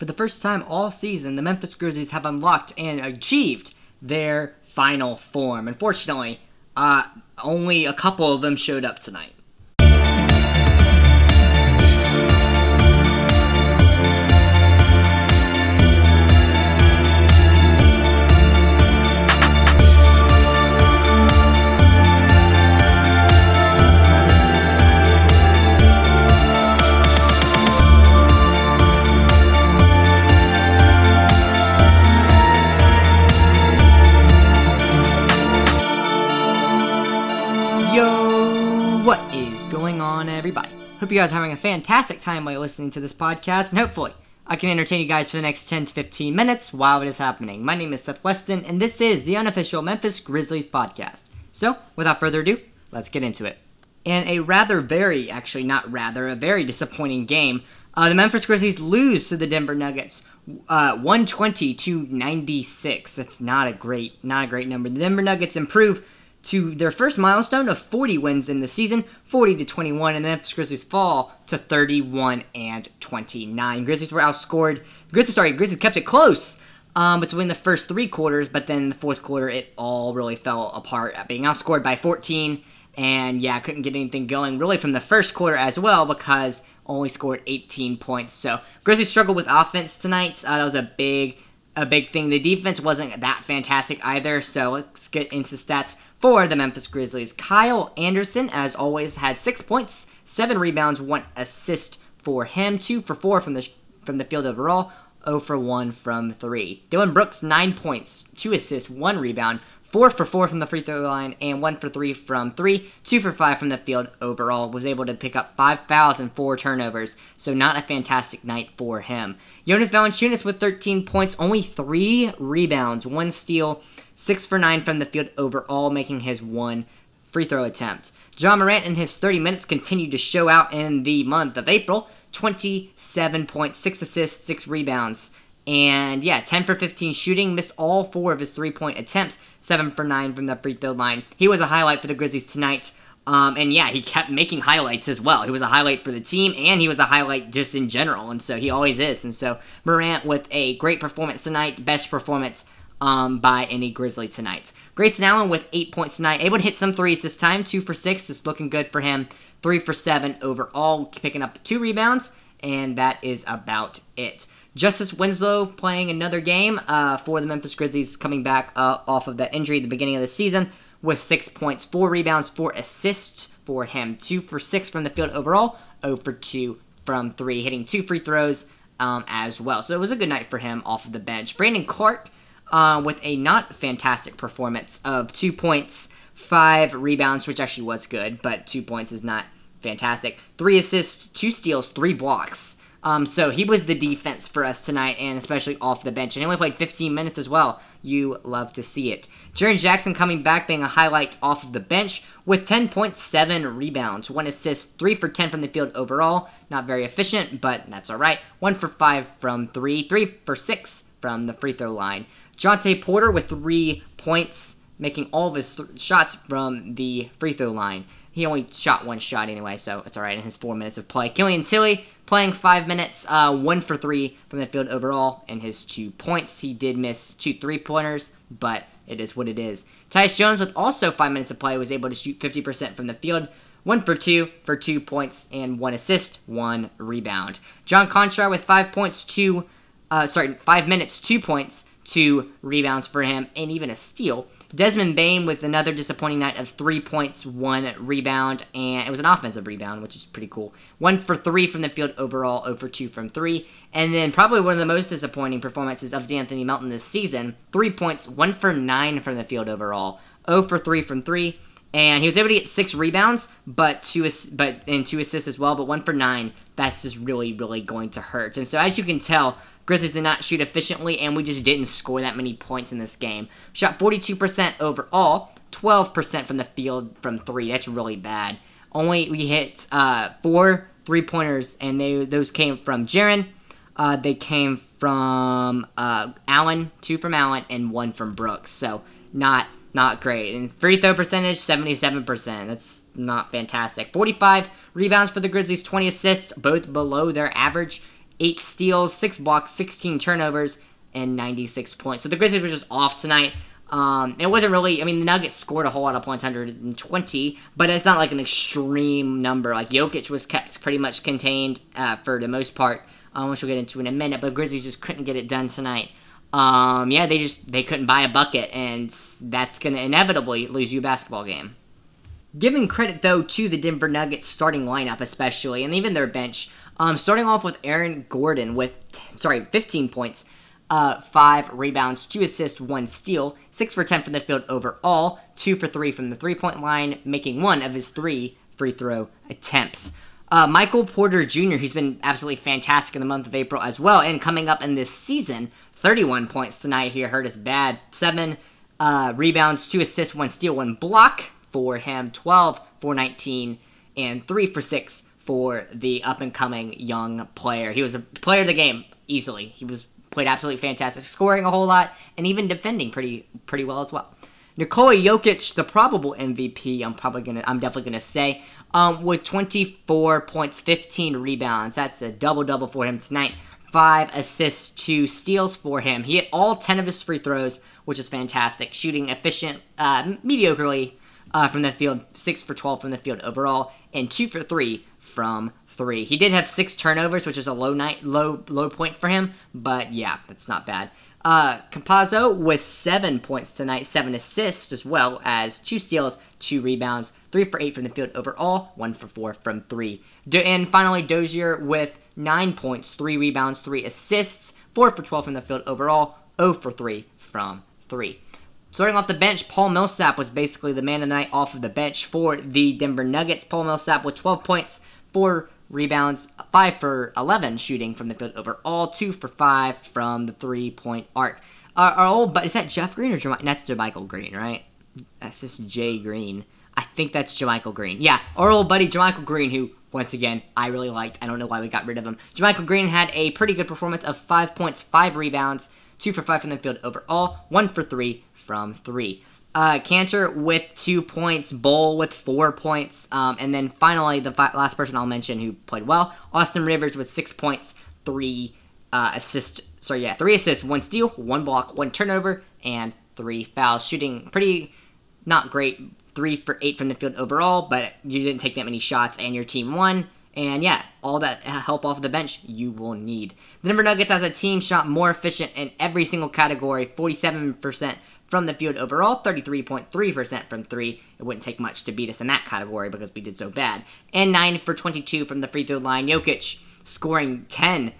For the first time all season, the Memphis Grizzlies have unlocked and achieved their final form. Unfortunately, uh, only a couple of them showed up tonight. Hope you guys are having a fantastic time while listening to this podcast, and hopefully, I can entertain you guys for the next 10 to 15 minutes while it is happening. My name is Seth Weston, and this is the unofficial Memphis Grizzlies podcast. So, without further ado, let's get into it. In a rather very, actually not rather, a very disappointing game, uh, the Memphis Grizzlies lose to the Denver Nuggets, uh, 120 to 96. That's not a great, not a great number. The Denver Nuggets improve to their first milestone of 40 wins in the season, 40 to 21, and then the Memphis Grizzlies fall to 31 and 29. Grizzlies were outscored. Grizzlies, sorry, Grizzlies kept it close um, between the first three quarters, but then the fourth quarter it all really fell apart, being outscored by 14. And yeah, couldn't get anything going really from the first quarter as well because only scored 18 points. So Grizzlies struggled with offense tonight. Uh, that was a big a big thing. The defense wasn't that fantastic either, so let's get into stats for the Memphis Grizzlies. Kyle Anderson, as always, had six points, seven rebounds, one assist for him, two for four from the from the field overall, 0 for 1 from 3. Dillon Brooks, 9 points, 2 assists, 1 rebound, 4 for 4 from the free throw line, and 1 for 3 from 3, 2 for 5 from the field overall. Was able to pick up 5 fouls and 4 turnovers, so not a fantastic night for him. Jonas Valanciunas with 13 points, only 3 rebounds, 1 steal, 6 for 9 from the field overall, making his 1 free throw attempt. Ja Morant in his 30 minutes continued to show out in the month of April. 27 points, 6 assists, 6 rebounds. And yeah, 10 for 15 shooting, missed all four of his three point attempts, 7 for 9 from the free throw line. He was a highlight for the Grizzlies tonight. Um, and yeah, he kept making highlights as well. He was a highlight for the team, and he was a highlight just in general, and so he always is. And so Morant with a great performance tonight, best performance um, by any Grizzly tonight. Grayson Allen with eight points tonight, able to hit some threes this time, two for six. It's looking good for him. Three for seven overall, picking up two rebounds, and that is about it. Justice Winslow playing another game uh, for the Memphis Grizzlies, coming back uh, off of that injury at the beginning of the season with six points, four rebounds, four assists for him. Two for six from the field overall, 0 for two from three, hitting two free throws um, as well. So it was a good night for him off of the bench. Brandon Clarke uh, with a not fantastic performance of two points, five rebounds, which actually was good, but two points is not fantastic. Three assists, two steals, three blocks. Um, so he was the defense for us tonight, and especially off the bench. And he only played 15 minutes as well. You love to see it. Jaren Jackson coming back, being a highlight off of the bench with 10.7 rebounds, one assist, three for 10 from the field overall. Not very efficient, but that's all right. One for five from three, three for six from the free throw line. Jontay Porter with three points, making all of his th- shots from the free throw line. He only shot one shot anyway, so it's all right in his four minutes of play. Killian Tillie playing five minutes, uh, one for three from the field overall, and his two points. He did miss two three pointers, but it is what it is. Tyus Jones, with also five minutes of play, was able to shoot 50% from the field. One for two for two points and one assist, one rebound. John Konchar with five points, two, uh, sorry, five minutes, two points, two rebounds for him, and even a steal. Desmond Bane with another disappointing night of three points, one rebound, and it was an offensive rebound, which is pretty cool. One for three from the field overall, 0 for two from three. And then probably one of the most disappointing performances of D'Anthony Melton this season. Three points, one for nine from the field overall, 0 for three from three. And he was able to get six rebounds, but two but and two assists as well, but one for nine. That's just really, really going to hurt. And so as you can tell, Grizzlies did not shoot efficiently, and we just didn't score that many points in this game. Shot 42% overall, 12% from the field from three. That's really bad. Only we hit uh, four three pointers, and they those came from Jaren. Uh, they came from uh, Allen, two from Allen, and one from Brooks. So not not great. And free throw percentage, 77%. That's not fantastic. 45 rebounds for the Grizzlies, 20 assists, both below their average eight steals, six blocks, 16 turnovers, and 96 points. So the Grizzlies were just off tonight. Um, it wasn't really. I mean, the Nuggets scored a whole lot of points, 120, but it's not like an extreme number. Like Jokic was kept pretty much contained uh, for the most part, um, which we'll get into in a minute. But Grizzlies just couldn't get it done tonight. Um, yeah, they just they couldn't buy a bucket, and that's gonna inevitably lose you a basketball game. Giving credit though to the Denver Nuggets starting lineup, especially, and even their bench. Um, starting off with Aaron Gordon with sorry 15 points uh, five rebounds, two assists, one steal, six for 10 from the field overall, two for three from the three point line, making one of his three free throw attempts. Uh, Michael Porter Jr., who's been absolutely fantastic in the month of April as well, and coming up in this season, 31 points tonight here, hurt us bad. Seven uh, rebounds, two assists, one steal, one block for him, 12 for 19, and three for six for the up and coming young player. He was a player of the game easily. He was played absolutely fantastic, scoring a whole lot and even defending pretty pretty well as well. Nikola Jokic, the probable MVP, I'm probably gonna, I'm definitely gonna say, um, with 24 points, 15 rebounds. That's a double double for him tonight. Five assists, two steals for him. He hit all 10 of his free throws, which is fantastic. Shooting efficient, uh, mediocrely uh, from the field, six for 12 from the field overall, and two for three from three. He did have six turnovers, which is a low night, low low point for him. But yeah, that's not bad. Uh, Campazzo with seven points tonight, seven assists as well as two steals, two rebounds, three for eight from the field overall, one for four from three. And finally, Dozier with nine points, three rebounds, three assists, four for 12 from the field overall, 0 for three from three. Starting off the bench, Paul Millsap was basically the man of the night off of the bench for the Denver Nuggets. Paul Millsap with 12 points, 4 rebounds, 5 for 11 shooting from the field overall, 2 for 5 from the three point arc. Our, our old, but is that Jeff Green or Jam- that's JaMychal Green, right? That's just Jay Green. I think that's JaMychal Green. Yeah, our old buddy JaMychal Green, who once again I really liked. I don't know why we got rid of him. JaMychal Green had a pretty good performance of five points, five rebounds, two for five from the field overall, one for three from three. Uh, Kanter with two points, Bol with four points, um, and then finally the fi- last person I'll mention who played well, Austin Rivers with six points, three uh, assists. Sorry, yeah, three assists, one steal, one block, one turnover, and three fouls. Shooting pretty not great, three for eight from the field overall, but you didn't take that many shots, and your team won. And yeah, all that help off the bench you will need. The Denver Nuggets as a team shot more efficient in every single category, 47% from the field overall, 33.3% from three. It wouldn't take much to beat us in that category because we did so bad. And 9 for 22 from the free throw line. Jokic scoring 10,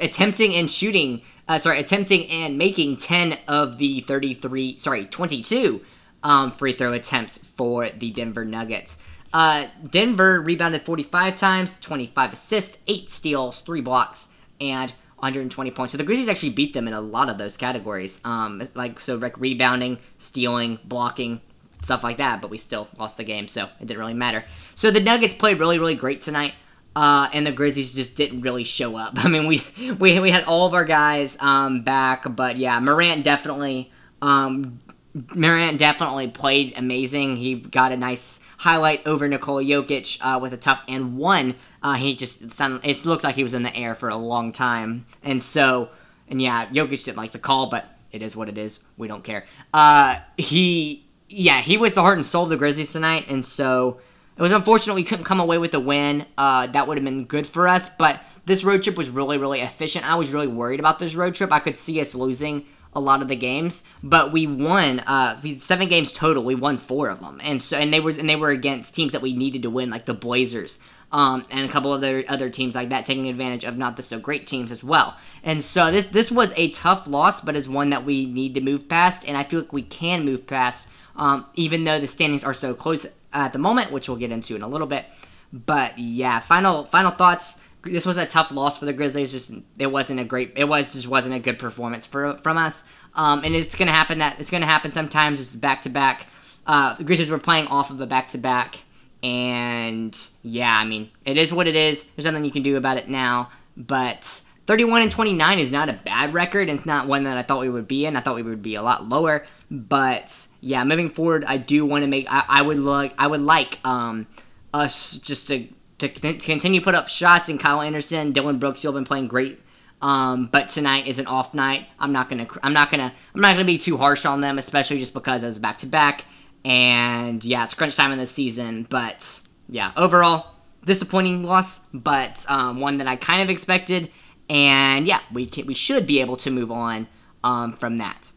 attempting and shooting, uh, sorry, attempting and making 10 of the 33, sorry, 22 um, free throw attempts for the Denver Nuggets. Uh, Denver rebounded 45 times, 25 assists, 8 steals, 3 blocks, and 120 points. So the Grizzlies actually beat them in a lot of those categories. Um, like so, like rebounding, stealing, blocking, stuff like that. But we still lost the game, so it didn't really matter. So the Nuggets played really, really great tonight. Uh, and the Grizzlies just didn't really show up. I mean, we we, we had all of our guys um, back, but yeah, Morant definitely um, Morant definitely played amazing. He got a nice highlight over Nikola Jokic uh, with a tough and one. Uh, he just it looked like he was in the air for a long time, and so and yeah, Jokic didn't like the call, but it is what it is. We don't care. Uh, he yeah, he was the heart and soul of the Grizzlies tonight, and so it was unfortunate we couldn't come away with the win. Uh, that would have been good for us, but this road trip was really really efficient. I was really worried about this road trip. I could see us losing a lot of the games, but we won uh, seven games total. We won four of them, and so and they were and they were against teams that we needed to win, like the Blazers, um, and a couple other other teams like that, taking advantage of not the so great teams as well. And so this this was a tough loss, but is one that we need to move past, and I feel like we can move past, um, even though the standings are so close at the moment, which we'll get into in a little bit. But yeah, final final thoughts this was a tough loss for the Grizzlies. Just it wasn't a great. It was just wasn't a good performance for from us. Um, and it's gonna happen that it's gonna happen sometimes. It's back to back. Uh, the Grizzlies were playing off of a back to back, and yeah, I mean it is what it is. There's nothing you can do about it now. But 31 and 29 is not a bad record. It's not one that I thought we would be in. I thought we would be a lot lower. But yeah, moving forward, I do want to make. I, I would like. I would like um, us just to to continue put up shots. And Kyle Anderson, Dillon Brooks, you've been playing great. Um, but tonight is an off night. I'm not gonna. I'm not gonna. I'm not gonna be too harsh on them, especially just because I was back to back. And yeah, it's crunch time in the season. But yeah, overall disappointing loss, but um, one that I kind of expected. And yeah, we can, we should be able to move on um, from that.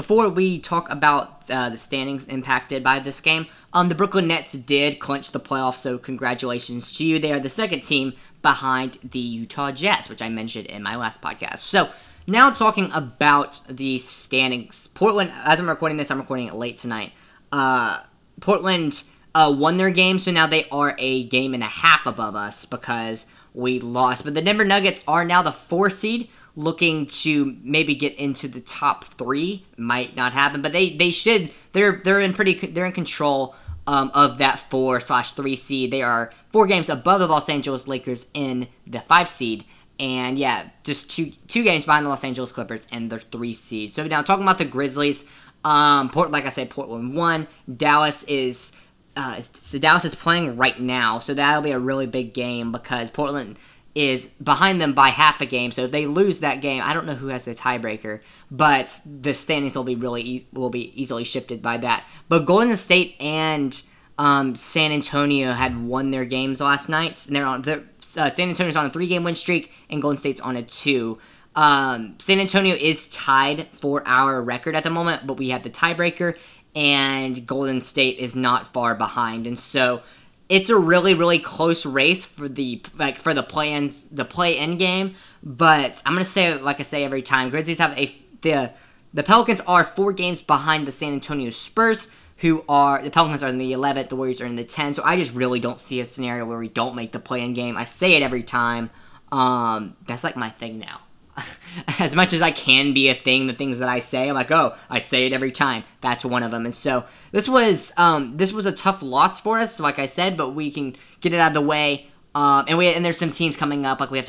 Before we talk about uh, the standings impacted by this game, um, the Brooklyn Nets did clinch the playoffs, so congratulations to you. They are the second team behind the Utah Jazz, which I mentioned in my last podcast. So now talking about the standings, Portland. As I'm recording this, I'm recording it late tonight. Uh, Portland uh, won their game, so now they are a game and a half above us because we lost. But the Denver Nuggets are now the four seed, looking to maybe get into the top three. Might not happen, but they they should. They're they're in pretty they're in control um, of that four slash three seed. They are four games above the Los Angeles Lakers in the five seed. And yeah, just two two games behind the Los Angeles Clippers and their three seed. So now talking about the Grizzlies, um, Port like I said, Portland won. Dallas is uh, so Dallas is playing right now, so that'll be a really big game because Portland is behind them by half a game. So if they lose that game, I don't know who has the tiebreaker, but the standings will be really will be easily shifted by that. But Golden State and um, San Antonio had won their games last night, and they're on. They're, uh, San Antonio's on a three-game win streak, and Golden State's on a two. Um, San Antonio is tied for our record at the moment, but we have the tiebreaker, and Golden State is not far behind, and so it's a really really close race for the like for the play in the play in game. But I'm gonna say like I say every time, Grizzlies have a the the Pelicans are four games behind the San Antonio Spurs, who are the Pelicans are in the 11th, the Warriors are in the 10th. So I just really don't see a scenario where we don't make the play in game. I say it every time. Um, that's like my thing now. as much as I can be a thing, the things that I say, I'm like, oh, I say it every time. That's one of them. And so this was um, this was a tough loss for us, like I said, but we can get it out of the way. Um, and we and there's some teams coming up, like we have to play